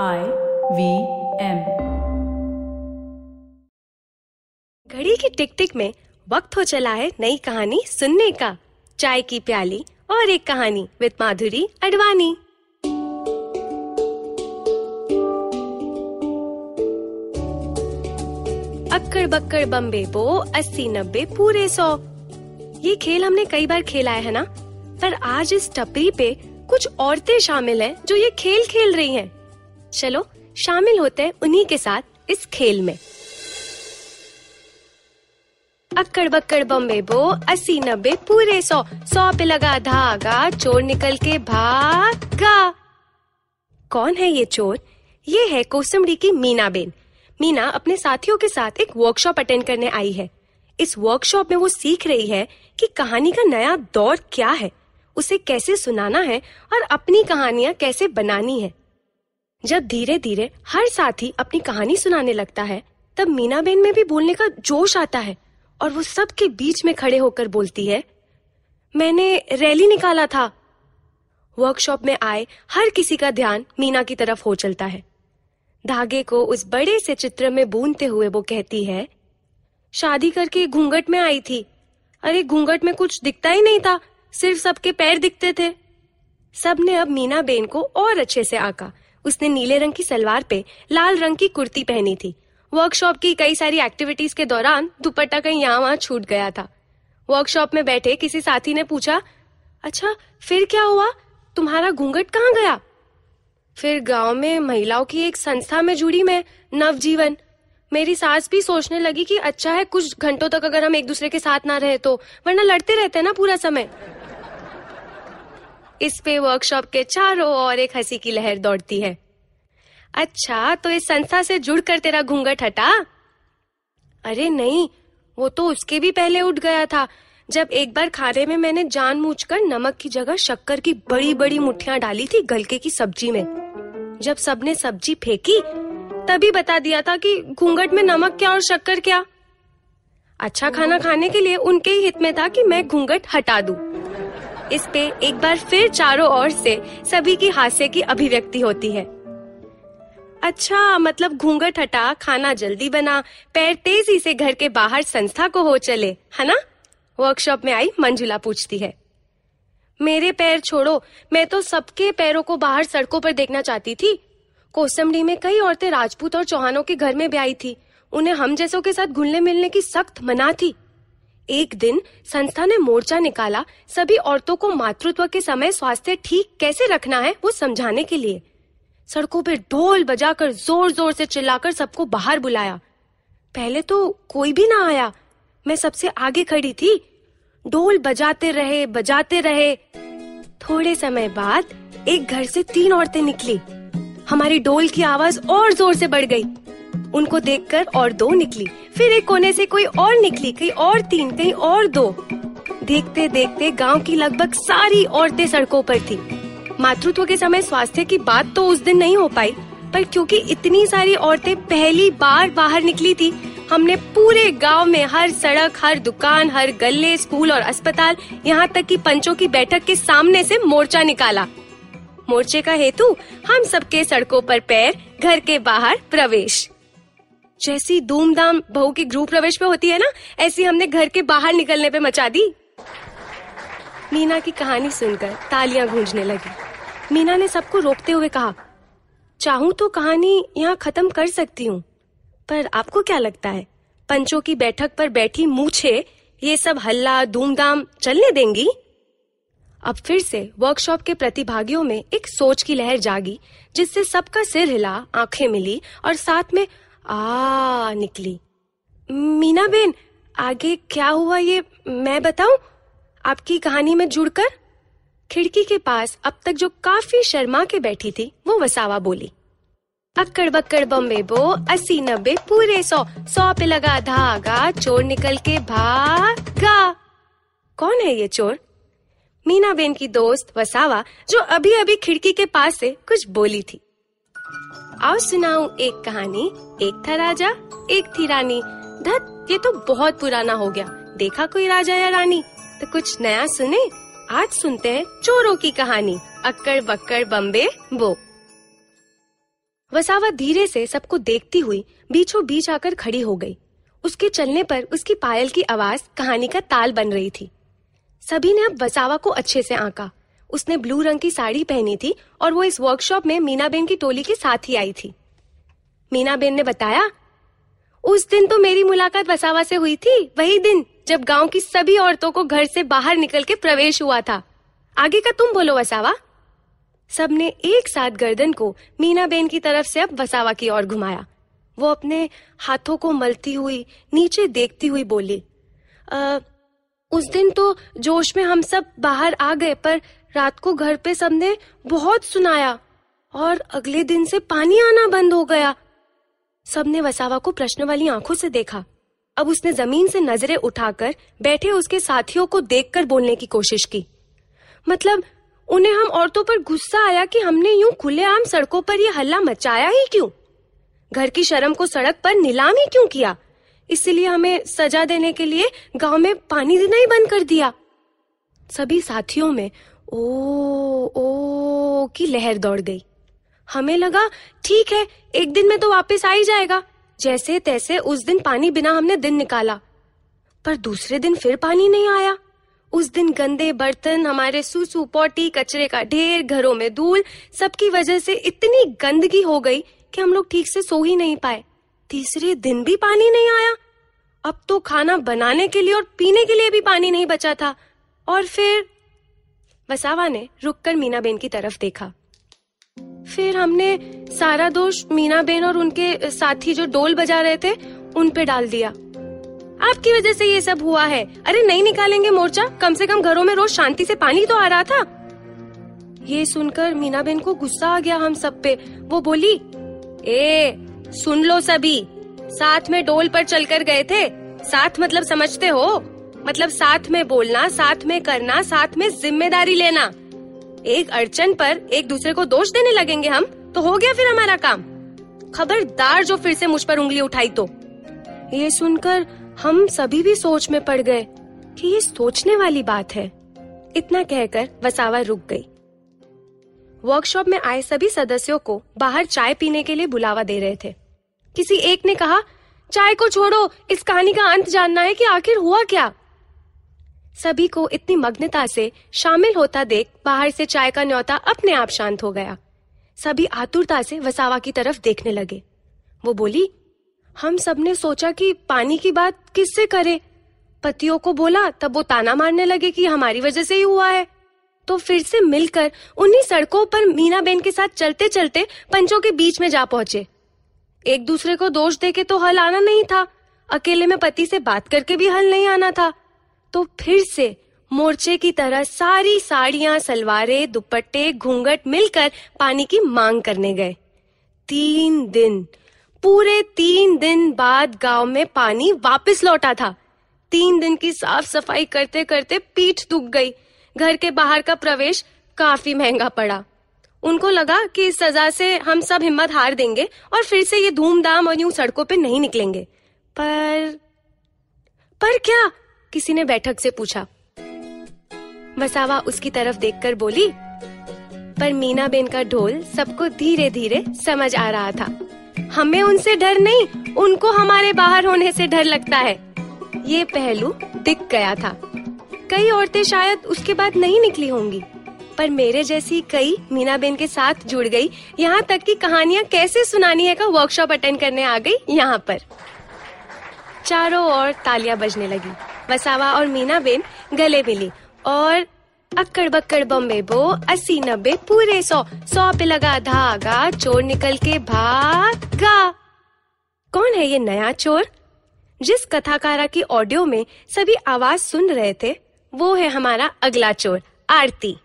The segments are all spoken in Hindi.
I वी एम घड़ी की टिक टिक में वक्त हो चला है नई कहानी सुनने का। चाय की प्याली और एक कहानी विद माधुरी अडवाणी। अक्कड़ बक्कड़ बम्बे बो, अस्सी नब्बे, पूरे सौ। ये खेल हमने कई बार खेला है ना? पर आज इस टपरी पे कुछ औरतें शामिल हैं जो ये खेल खेल रही हैं। चलो, शामिल होते हैं उन्हीं के साथ इस खेल में। अक्कड़ बक्कड़ बम्बे बो, अस्सी नब्बे, पूरे सौ। सौ पे लगा धागा, चोर निकल के भागा। कौन है ये चोर? ये है कोसमड़ी की मीना बेन। मीना अपने साथियों के साथ एक वर्कशॉप अटेंड करने आई है। इस वर्कशॉप में वो सीख रही है कि कहानी का नया दौर क्या है। उसे कैसे सुनाना है और अपनी कहानियाँ कैसे बनानी है। जब धीरे धीरे हर साथी अपनी कहानी सुनाने लगता है, तब मीना बेन में भी बोलने का जोश आता है और वो सबके बीच में खड़े होकर बोलती है, मैंने रैली निकाला था। वर्कशॉप में आए हर किसी का ध्यान मीना की तरफ़ हो चलता है। धागे को उस बड़े से चित्र में बूंदते हुए वो कहती है, शादी करके घूंघट में आई थी। अरे, घूंघट में कुछ दिखता ही नहीं था, सिर्फ़ सबके पैर दिखते थे। सबने अब मीना बेन को और अच्छे से आका। उसने नीले रंग की सलवार पे लाल रंग की कुर्ती पहनी थी। वर्कशॉप की कई सारी एक्टिविटीज़ के दौरान दुपट्टा कहीं यहाँ वहाँ छूट गया था। वर्कशॉप में बैठे किसी साथी ने पूछा अच्छा फिर क्या हुआ? तुम्हारा घूंघट कहाँ गया? फिर गाँव में महिलाओं की एक संस्था में जुड़ी मैं, नवजीवन। मेरी सास भी सोचने लगी कि अच्छा है, कुछ घंटों तक अगर हम एक दूसरे के साथ ना रहे तो वरना लड़ते रहते हैं ना पूरा समय। इस पे वर्कशॉप के चारों ओर एक हँसी की लहर दौड़ती है। अच्छा तो इस संस्था से जुड़कर तेरा घूंघट हटा? अरे नहीं, वो तो उसके भी पहले उठ गया था। जब एक बार खाने में मैंने जानबूझकर नमक की जगह शक्कर की बड़ी बड़ी मुठिया डाली थी गलके की सब्ज़ी में। जब सबने सब्ज़ी फेंकी, तभी बता दिया था कि घूंघट में नमक क्या और शक्कर क्या। अच्छा खाना खाने के लिए उनके ही हित में था कि मैं घूंघट हटा दूँ। इस पे एक बार फिर चारों ओर से सभी की हास्य की अभिव्यक्ति होती है। अच्छा मतलब घूंघट हटा, खाना जल्दी बना, पैर तेज़ी से घर के बाहर संस्था को हो चले, है ना? वर्कशॉप में आई, मंजुला पूछती है। मेरे पैर छोड़ो, मैं तो सबके पैरों को बाहर सड़कों पर देखना चाहती थी। कोसमडी में कई औरतें राजपूत और चौहानों के घर में आई थी। उन्हें हम जैसों के साथ घुलने मिलने की सख्त मना थी। एक दिन संस्था ने मोर्चा निकाला। सभी औरतों को मातृत्व के समय स्वास्थ्य ठीक कैसे रखना है, वो समझाने के लिए। सड़कों पर ढोल बजाकर ज़ोर ज़ोर से चिल्लाकर सबको बाहर बुलाया। पहले तो कोई भी ना आया। मैं सबसे आगे खड़ी थी। ढोल बजाते रहे बजाते रहे। थोड़े समय बाद एक घर से तीन औरतें निकली। हमारी डोल की आवाज़ और ज़ोर से बढ़ गई। उनको देखकर और दो निकली। फिर एक कोने से कोई और निकली, कहीं और तीन, कहीं और दो। देखते देखते गाँव की लगभग सारी औरतें सड़कों पर थी। मातृत्व के समय स्वास्थ्य की बात तो उस दिन नहीं हो पाई, पर क्योंकि इतनी सारी औरतें पहली बार बाहर निकली थी, हमने पूरे गाँव में हर सड़क, हर दुकान, हर गले, स्कूल और अस्पताल यहाँ तक कि पंचों की बैठक के सामने से मोर्चा निकाला। मोर्चे का हेतु हम सबके सड़कों पर पैर, घर के बाहर प्रवेश। जैसी धूमधाम बहू की गृह प्रवेश पे होती है ना, ऐसी हमने घर के बाहर निकलने पे मचा दी। मीना की कहानी सुनकर तालियाँ गूंजने लगी। मीना ने सबको रोकते हुए कहा, चाहूँ तो कहानी यहाँ खत्म कर सकती हूँ, पर आपको क्या लगता है, पंचों की बैठक पर बैठी मूछे ये सब हल्ला, धूमधाम चलने देंगी? अब फिर से वर्कशॉप के प्रतिभागियों में एक सोच की लहर जागी, जिससे सबका सिर हिला, आँखें मिली और साथ में आ, निकली। मीना बेन, आगे क्या हुआ ये मैं बताऊँ? आपकी कहानी में जुड़कर? खिड़की के पास अब तक जो काफ़ी शर्मा के बैठी थी, वो वसावा बोली। अक्कड़ बक्कड़ बम्बे बो, अस्सी नब्बे, पूरे सौ सौ पे लगा धागा, चोर निकल के भागा। कौन है ये चोर? मीना बेन की दोस्त वसावा, जो अभी अभी खिड़की के पास से कुछ बोली थी। आओ सुनाऊं एक कहानी, एक था राजा, एक थी रानी। धत, ये तो बहुत पुराना हो गया। देखा कोई राजा या रानी? तो कुछ नया सुने? आज सुनते हैं चोरों की कहानी, अक्कड़ बक्कड़ बम्बे बो। वसावा धीरे से सबको देखती हुई बीचों बीच आकर खड़ी हो गई। उसके चलने पर उसकी पायल की आवाज़ कहानी का ताल बन रही थी। सभी ने अब वसावा को अच्छे से आंका। उसने ब्लू रंग की साड़ी पहनी थी और वो इस वर्कशॉप में मीनाबेन की टोली के साथ ही आई थी। मीनाबेन ने बताया उस दिन तो मेरी मुलाकात वसावा से हुई थी। वही दिन जब गाँव की सभी औरतों को घर से बाहर निकल के प्रवेश हुआ था। आगे का तुम बोलो वसावा। सबने एक साथ गर्दन को मीनाबेन की तरफ़ से अब वसावा की ओर घुमाया। वो अपने हाथों को मलती हुई नीचे देखती हुई बोली आ, उस दिन तो जोश में हम सब बाहर आ गए पर रात को घर पे सबने बहुत सुनाया और अगले दिन से पानी आना बंद हो गया। सबने वसावा को प्रश्न वाली आँखों से देखा। अब उसने ज़मीन से नज़रें उठाकर बैठे उसके साथियों को देखकर बोलने की कोशिश की। मतलब उन्हें हम औरतों पर गुस्सा आया कि हमने यूँ खुलेआम सड़कों पर यह हल्ला मचाया ही क्यों? घर की शर्म को सड़क पर नीलाम ही क्यों किया? इसलिए हमें सजा देने के लिए गाँव में पानी देना ही बंद कर दिया। सभी साथियों में ओ ओ, की लहर दौड़ गई। हमें लगा, ठीक है, एक दिन में तो वापस आ ही जाएगा। जैसे तैसे उस दिन पानी बिना हमने दिन निकाला। पर दूसरे दिन फिर पानी नहीं आया। उस दिन गंदे बर्तन, हमारे सूसू, पोटी, कचरे का ढेर, घरों में धूल, सबकी वजह से इतनी गंदगी हो गई कि हम लोग ठीक से सो ही नहीं पाए। तीसरे दिन भी पानी नहीं आया। अब तो खाना बनाने के लिए और पीने के लिए भी पानी नहीं बचा था। और फिर वसावा ने रुककर मीनाबेन की तरफ़ देखा। फिर हमने सारा दोष मीनाबेन और उनके साथी जो डोल बजा रहे थे, उन पे डाल दिया। आपकी वजह से ये सब हुआ है। अरे नहीं निकालेंगे मोर्चा। कम से कम घरों में रोज शांति से पानी तो आ रहा था। ये सुनकर मीनाबेन को गुस्सा आ गया हम सब पे। वो बोली, ए, सुन लो सभी। साथ में डोल पर चलकर गए थे। साथ मतलब समझते हो? मतलब साथ में बोलना, साथ में करना, साथ में ज़िम्मेदारी लेना। एक अड़चन पर एक दूसरे को दोष देने लगेंगे हम तो हो गया फिर हमारा काम। खबरदार जो फिर से मुझ पर उंगली उठाई तो। ये सुनकर हम सभी भी सोच में पड़ गए कि ये सोचने वाली बात है। इतना कहकर वसावा रुक गई। वर्कशॉप में आए सभी सदस्यों को बाहर चाय पीने के लिए बुलावा दे रहे थे। किसी एक ने कहा, चाय को छोड़ो, इस कहानी का अंत जानना है कि आखिर हुआ क्या? सभी को इतनी मग्नता से शामिल होता देख बाहर से चाय का न्योता अपने आप शांत हो गया। सभी आतुरता से वसावा की तरफ़ देखने लगे। वो बोली, हम सबने सोचा कि पानी की बात किससे करे? पतियों को बोला, तब वो ताना मारने लगे कि हमारी वजह से ही हुआ है। तो फिर से मिलकर उन्हीं सड़कों पर मीना बेन के साथ चलते चलते पंचों के बीच में जा पहुँचे। एक दूसरे को दोष देके तो हल आना नहीं था। अकेले में पति से बात करके भी हल नहीं आना था। तो फिर से मोर्चे की तरह सारी साड़ियाँ, सलवारें, दुपट्टे, घूंघट मिलकर पानी की मांग करने गए। तीन दिन, पूरे तीन दिन बाद गाँव में पानी वापस लौटा था। तीन दिन की साफ़ सफ़ाई करते करते पीठ दुख गई। घर के बाहर का प्रवेश काफ़ी महँगा पड़ा। उनको लगा कि इस सजा से हम सब हिम्मत हार देंगे और फिर से ये धूमधाम और यूँ सड़कों पे नहीं निकलेंगे। पर पर क्या? किसी ने बैठक से पूछा। वसावा उसकी तरफ़ देखकर बोली, पर मीना बेन का ढोल सबको धीरे धीरे समझ आ रहा था। हमें उनसे डर नहीं, उनको हमारे बाहर होने से डर लगता है। ये पहलू दिख गया था। कई औरतें शायद उसके बाद नहीं निकली होंगी, पर मेरे जैसी कई मीना बेन के साथ जुड़ गई। यहाँ तक कि कहानियाँ कैसे सुनानी है का वर्कशॉप अटेंड करने आ गई यहाँ पर। चारों ओर तालियाँ बजने लगी। वसावा और मीना बेन गले मिली और अक्कड़ बक्कड़ बम्बे बो अस्सी नब्बे पूरे सौ। सौ पे लगा धागा, चोर निकल के भागा। कौन है ये नया चोर? जिस कथाकारा की ऑडियो में सभी आवाज़ सुन रहे थे, वो है हमारा अगला चोर, आरती।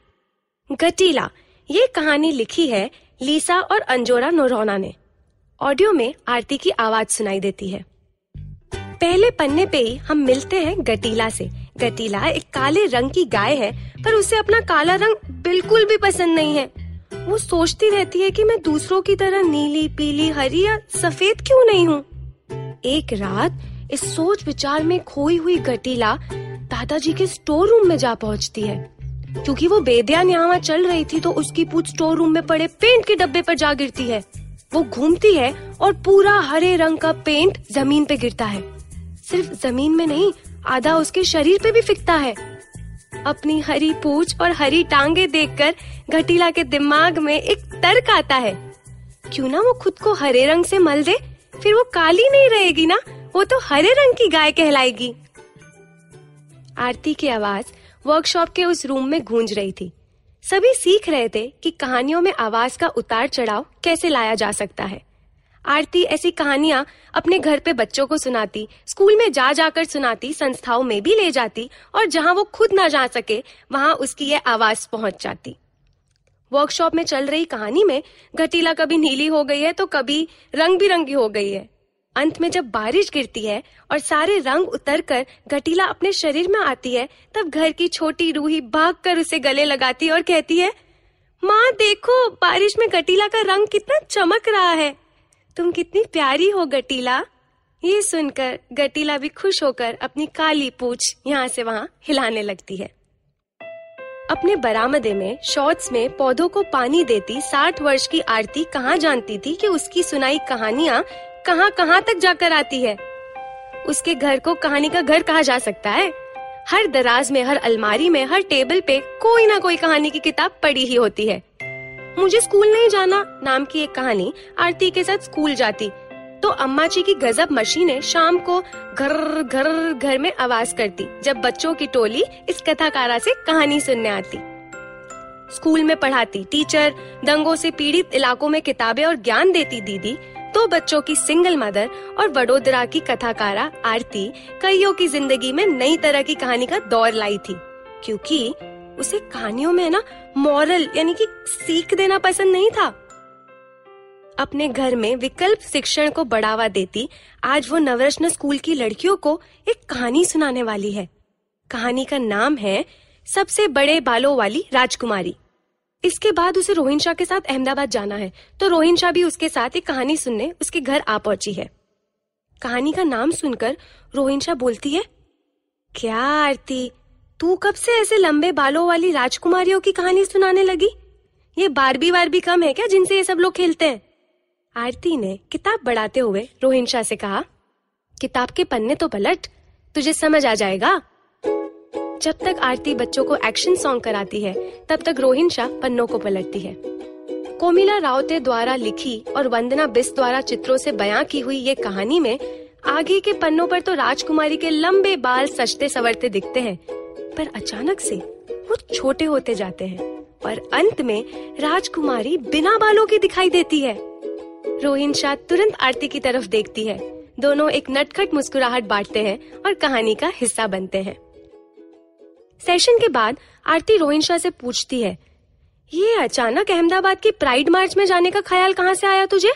गटीला, ये कहानी लिखी है लीसा और अंजोरा नोरोना ने। ऑडियो में आरती की आवाज़ सुनाई देती है। पहले पन्ने पे हम मिलते हैं गटीला से। गटीला एक काले रंग की गाय है, पर उसे अपना काला रंग बिल्कुल भी पसंद नहीं है। वो सोचती रहती है कि मैं दूसरों की तरह नीली, पीली, हरी या सफ़ेद क्यों नहीं हूँ? एक रात इस सोच विचार में खोई हुई गटीला दादाजी के स्टोर रूम में जा पहुँचती है। क्योंकि वो बेदियान यहाँ चल रही थी तो उसकी पूछ स्टोर रूम में पड़े पेंट के डब्बे पर जा गिरती है। वो घूमती है और पूरा हरे रंग का पेंट ज़मीन पे गिरता है। सिर्फ़ ज़मीन में नहीं, आधा उसके शरीर पे भी फिकता है। अपनी हरी पूछ और हरी टांगे देखकर घटीला के दिमाग में एक तर्क आता है। क्यों ना वो खुद को हरे रंग से मल दे? फिर वो काली नहीं रहेगी ना? वो तो हरे रंग की गाय कहलाएगी। आरती की आवाज़ वर्कशॉप के उस रूम में गूंज रही थी। सभी सीख रहे थे कि कहानियों में आवाज़ का उतार चढ़ाव कैसे लाया जा सकता है। आरती ऐसी कहानियाँ अपने घर पे बच्चों को सुनाती, स्कूल में जा जाकर सुनाती, संस्थाओं में भी ले जाती और जहाँ वो खुद ना जा सके, वहाँ उसकी ये आवाज़ पहुँच जाती। वर्कशॉप में चल रही कहानी में घटीला कभी नीली हो गई है तो कभी रंग बिरंगी हो गई है। अंत में जब बारिश गिरती है और सारे रंग उतर कर घटीला अपने शरीर में आती है, तब घर की छोटी रूही भाग कर उसे गले लगाती और कहती है, माँ, देखो, बारिश में घटीला का रंग कितना चमक रहा है। तुम कितनी प्यारी हो, गटीला। ये सुनकर गटीला भी खुश होकर अपनी काली पूछ यहाँ से वहाँ हिलाने लगती है। अपने बरामदे में, शॉर्ट्स में पौधों को पानी देती साठ वर्ष की आरती कहाँ जानती थी कि उसकी सुनाई कहानियाँ कहाँ कहाँ तक जाकर आती है? उसके घर को कहानी का घर कहा जा सकता है? हर दराज में, हर अलमारी में, हर टेबल पे कोई ना कोई कहानी की किताब पड़ी ही होती है। मुझे स्कूल नहीं जाना। नाम की एक कहानी, आरती के साथ स्कूल जाती। तो अम्मा जी की गजब मशीनें शाम को घर घर घर में आवाज़ करती, जब बच्चों की टोली इस कथाकारा से कहानी सुनने आती। स्कूल में पढ़ाती, टीचर दंगों से पीड़ित इलाकों में किताबें और ज्ञान देती दीदी। तो बच्चों की सिंगल मदर और वडोदरा की कथाकारा, आरती, कईयों की ज़िंदगी में नई तरह की कहानी का दौर लाई थी। क्योंकि उसे कहानियों में ना मॉरल यानी कि सीख देना पसंद नहीं था। अपने घर में विकल्प शिक्षण को बढ़ावा देती, आज वो नवरत्न स्कूल की लड़कियों को एक कहानी सुनाने वाली है। कहानी का नाम है, सबसे बड़े बालों वाली राजकुमारी। इसके बाद उसे रोहिन शाह के साथ अहमदाबाद जाना है तो रोहिन शाह भी उसके साथ एक कहानी सुनने, उसके घर आ पहुँची है। कहानी का नाम सुनकर रोहिन शाह बोलती है, क्या आरती तू कब से ऐसे लंबे बालों वाली राजकुमारियों की कहानी सुनाने लगी? ये बारबी वारबी कम है क्या जिनसे ये सब लोग खेलते हैं? आरती ने किताब बढ़ाते हुए रोहिन शाह से कहा, किताब के पन्ने तो पलट, तुझे समझ आ जाएगा। जब तक आरती बच्चों को एक्शन सॉन्ग कराती है, तब तक रोहिन शाह पन्नों को पलटती है। कोमिला रावते द्वारा लिखी और वंदना बिस द्वारा चित्रों से बयां की हुई ये कहानी में आगे के पन्नों पर तो राजकुमारी के लंबे बाल सजते सवरते दिखते हैं। पर अचानक से वो छोटे होते जाते हैं और अंत में राजकुमारी बिना बालों की दिखाई देती है। रोहिन शाह तुरंत आरती की तरफ़ देखती है। दोनों एक नटखट मुस्कुराहट बांटते हैं और कहानी का हिस्सा बनते हैं। सेशन के बाद आरती रोहिन शाह से पूछती है, ये अचानक अहमदाबाद की प्राइड मार्च में जाने का ख्याल कहाँ से आया तुझे?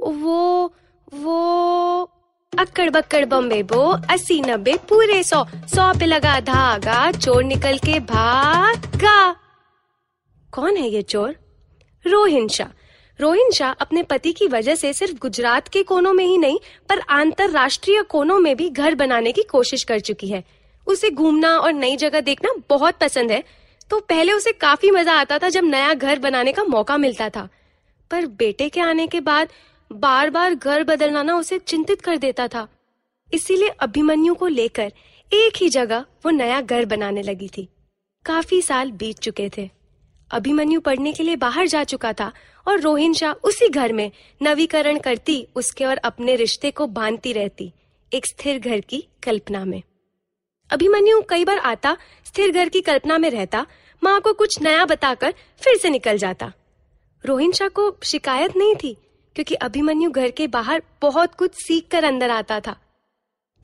वो वो अक्कड़ बक्कड़ बम्बे बो, अस्सी नब्बे, पूरे सौ। सौ पे लगा धागा, चोर निकल के भागा। कौन है ये चोर? रोहिन शाह। रोहिन शाह अपने पति की वजह से सिर्फ़ गुजरात के कोनों में ही नहीं, पर अंतरराष्ट्रीय कोनों में भी घर बनाने की कोशिश कर चुकी है। उसे घूमना और नई जगह देखना बहुत पसंद है। तो पहले उसे काफ़ी मज़ा आता था जब नया घर बनाने का मौका मिलता था। पर बेटे के आने के बाद बार बार घर बदलना ना उसे चिंतित कर देता था। इसीलिए अभिमन्यु को लेकर एक ही जगह वो नया घर बनाने लगी थी। काफ़ी साल बीत चुके थे। अभिमन्यु पढ़ने के लिए बाहर जा चुका था और रोहिन शाह उसी घर में नवीकरण करती, उसके और अपने रिश्ते को बांधती रहती, एक स्थिर घर की कल्पना में। अभिमन्यु कई बार आता, स्थिर घर की कल्पना में रहता, माँ को कुछ नया बताकर फिर से निकल जाता। रोहिन शाह को शिकायत नहीं थी क्योंकि अभिमन्यु घर के बाहर बहुत कुछ सीख कर अंदर आता था।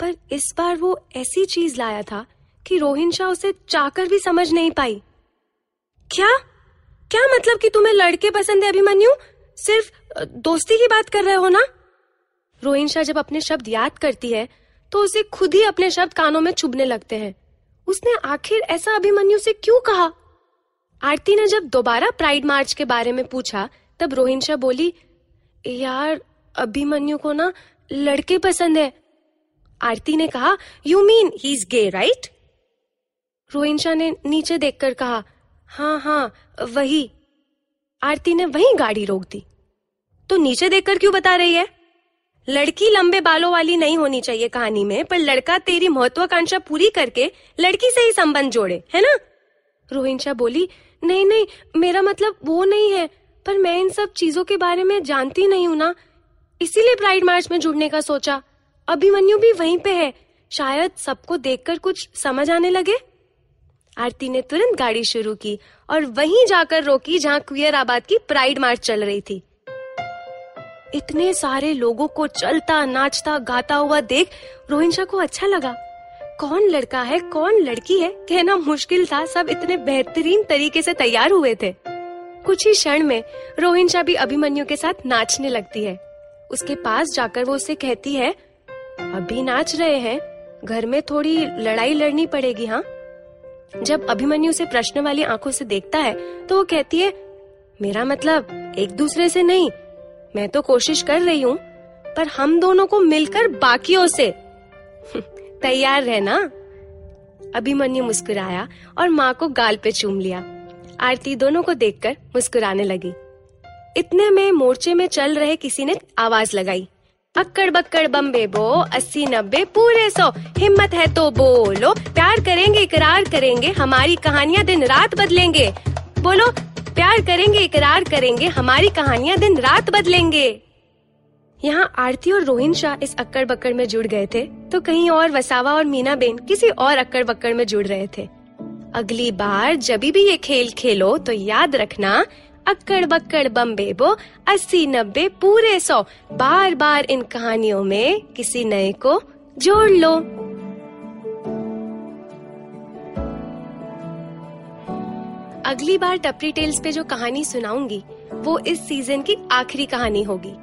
पर इस बार वो ऐसी चीज़ लाया था कि रोहिन शाह उसे चाकर भी समझ नहीं पाई। क्या? क्या मतलब कि तुम्हें लड़के पसंद है अभिमन्यु? सिर्फ़ दोस्ती की बात कर रहे हो ना? रोहिन शाह जब अपने शब्द याद करती है तो उसे खुद ही अपने शब्द कानों में चुभने लगते हैं। उसने आखिर ऐसा अभिमन्यु से क्यों कहा? आरती ने जब दोबारा प्राइड मार्च के बारे में पूछा, तब रोहिन शाह बोली यार अभिमन्यु को ना लड़के पसंद है। आरती ने कहा you mean he is gay right Rohin Shah ने नीचे देखकर कहा हाँ हाँ वही। आरती ने वही गाड़ी रोक दी। तो नीचे देखकर क्यों बता रही है? लड़की लंबे बालों वाली नहीं होनी चाहिए कहानी में, पर लड़का तेरी महत्वाकांक्षा पूरी करके लड़की से ही संबंध जोड़े, है ना? रोहिंशा बोली, नहीं नहीं, मेरा मतलब वो नहीं है। पर मैं इन सब चीज़ों के बारे में जानती नहीं हूँ ना। इसीलिए प्राइड मार्च में जुड़ने का सोचा। अभिमन्यु भी वहीं पे है। शायद सबको देखकर कुछ समझ आने लगे। आरती ने तुरंत गाड़ी शुरू की और वहीं जाकर रोकी जहाँ क्वियर आबाद की प्राइड मार्च चल रही थी। इतने सारे लोगों को चलता, नाचता, गाता हुआ देख रोहिंशा को अच्छा लगा। कौन लड़का है, कौन लड़की है, कहना मुश्किल था। सब इतने बेहतरीन तरीके से तैयार हुए थे। कुछ ही क्षण में रोहिंशा भी अभिमन्यु के साथ नाचने लगती है। उसके पास जाकर वो उसे कहती है, अभी नाच रहे हैं, घर में थोड़ी लड़ाई लड़नी पड़ेगी हाँ? जब अभिमन्यु से प्रश्न वाली आँखों से देखता है तो वो कहती है, मेरा मतलब एक दूसरे से नहीं, मैं तो कोशिश कर रही हूँ, पर हम दोनों को मिलकर बाकियों से तैयार रहना। अभिमन्यु मुस्कुराया और माँ को गाल पे चूम लिया। आरती दोनों को देखकर मुस्कुराने लगी। इतने में मोर्चे में चल रहे किसी ने आवाज़ लगाई। अक्कड़ बक्कड़ बम्बे बो, अस्सी नब्बे, पूरे सौ। हिम्मत है तो बोलो, प्यार करेंगे, इकरार करेंगे, हमारी कहानियाँ दिन रात बदलेंगे। बोलो, प्यार करेंगे, इकरार करेंगे, हमारी कहानियाँ दिन रात बदलेंगे। यहाँ आरती और रोहिन शाह इस अक्कड़ बक्कड़ में जुड़ गए थे तो कहीं और वसावा और मीना बेन किसी और अक्कड़ बक्कड़ में जुड़ रहे थे। अगली बार जब भी ये खेल खेलो तो याद रखना अक्कड़ बक्कड़ बम बेबो अस्सी नब्बे पूरे सौ बार बार इन कहानियों में किसी नए को जोड़ लो। अगली बार टपरी टेल्स पे जो कहानी सुनाऊँगी, वो इस सीज़न की आखिरी कहानी होगी।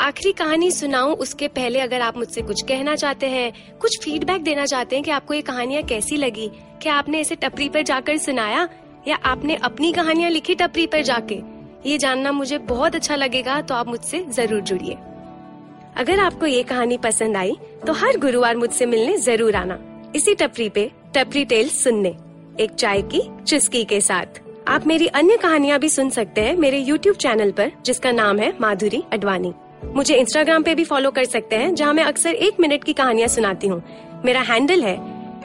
आखिरी कहानी सुनाऊं, उसके पहले अगर आप मुझसे कुछ कहना चाहते हैं, कुछ फीडबैक देना चाहते हैं कि आपको ये कहानियाँ कैसी लगी, क्या आपने इसे टपरी पर जाकर सुनाया, या आपने अपनी कहानियाँ लिखी टपरी पर जाके, ये जानना मुझे बहुत अच्छा लगेगा तो आप मुझसे ज़रूर जुड़िए। अगर आपको ये कहानी पसंद आई तो हर गुरुवार मुझसे मिलने ज़रूर आना। इसी टपरी पे, टपरी टेल सुनने, एक चाय की चुस्की के साथ। आप मेरी अन्य कहानियाँ भी सुन सकते हैं मेरे YouTube चैनल पर, जिसका नाम है माधुरी अडवाणी। मुझे इंस्टाग्राम पे भी फॉलो कर सकते हैं, जहाँ मैं अक्सर एक मिनट की कहानियाँ सुनाती हूँ। मेरा हैंडल है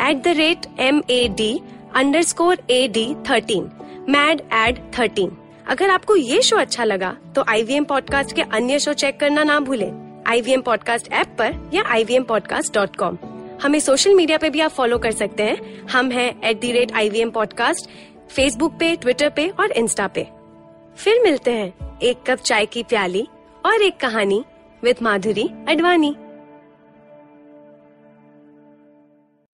at the rate M A D underscore A D thirteen mad ad thirteen अगर आपको ये शो अच्छा लगा तो आई वी एम पॉडकास्ट के अन्य शो चेक करना ना भूलें। I V M podcast app पर या I V M podcast dot com हमें सोशल मीडिया पे भी आप फॉलो कर सकते हैं। हम हैं at the rate I V M podcast Facebook पे ट्विटर पे और इंस्टा पे। फिर मिलते हैं, एक कप चाय की प्याली। और एक कहानी विद माधुरी अडवाणी।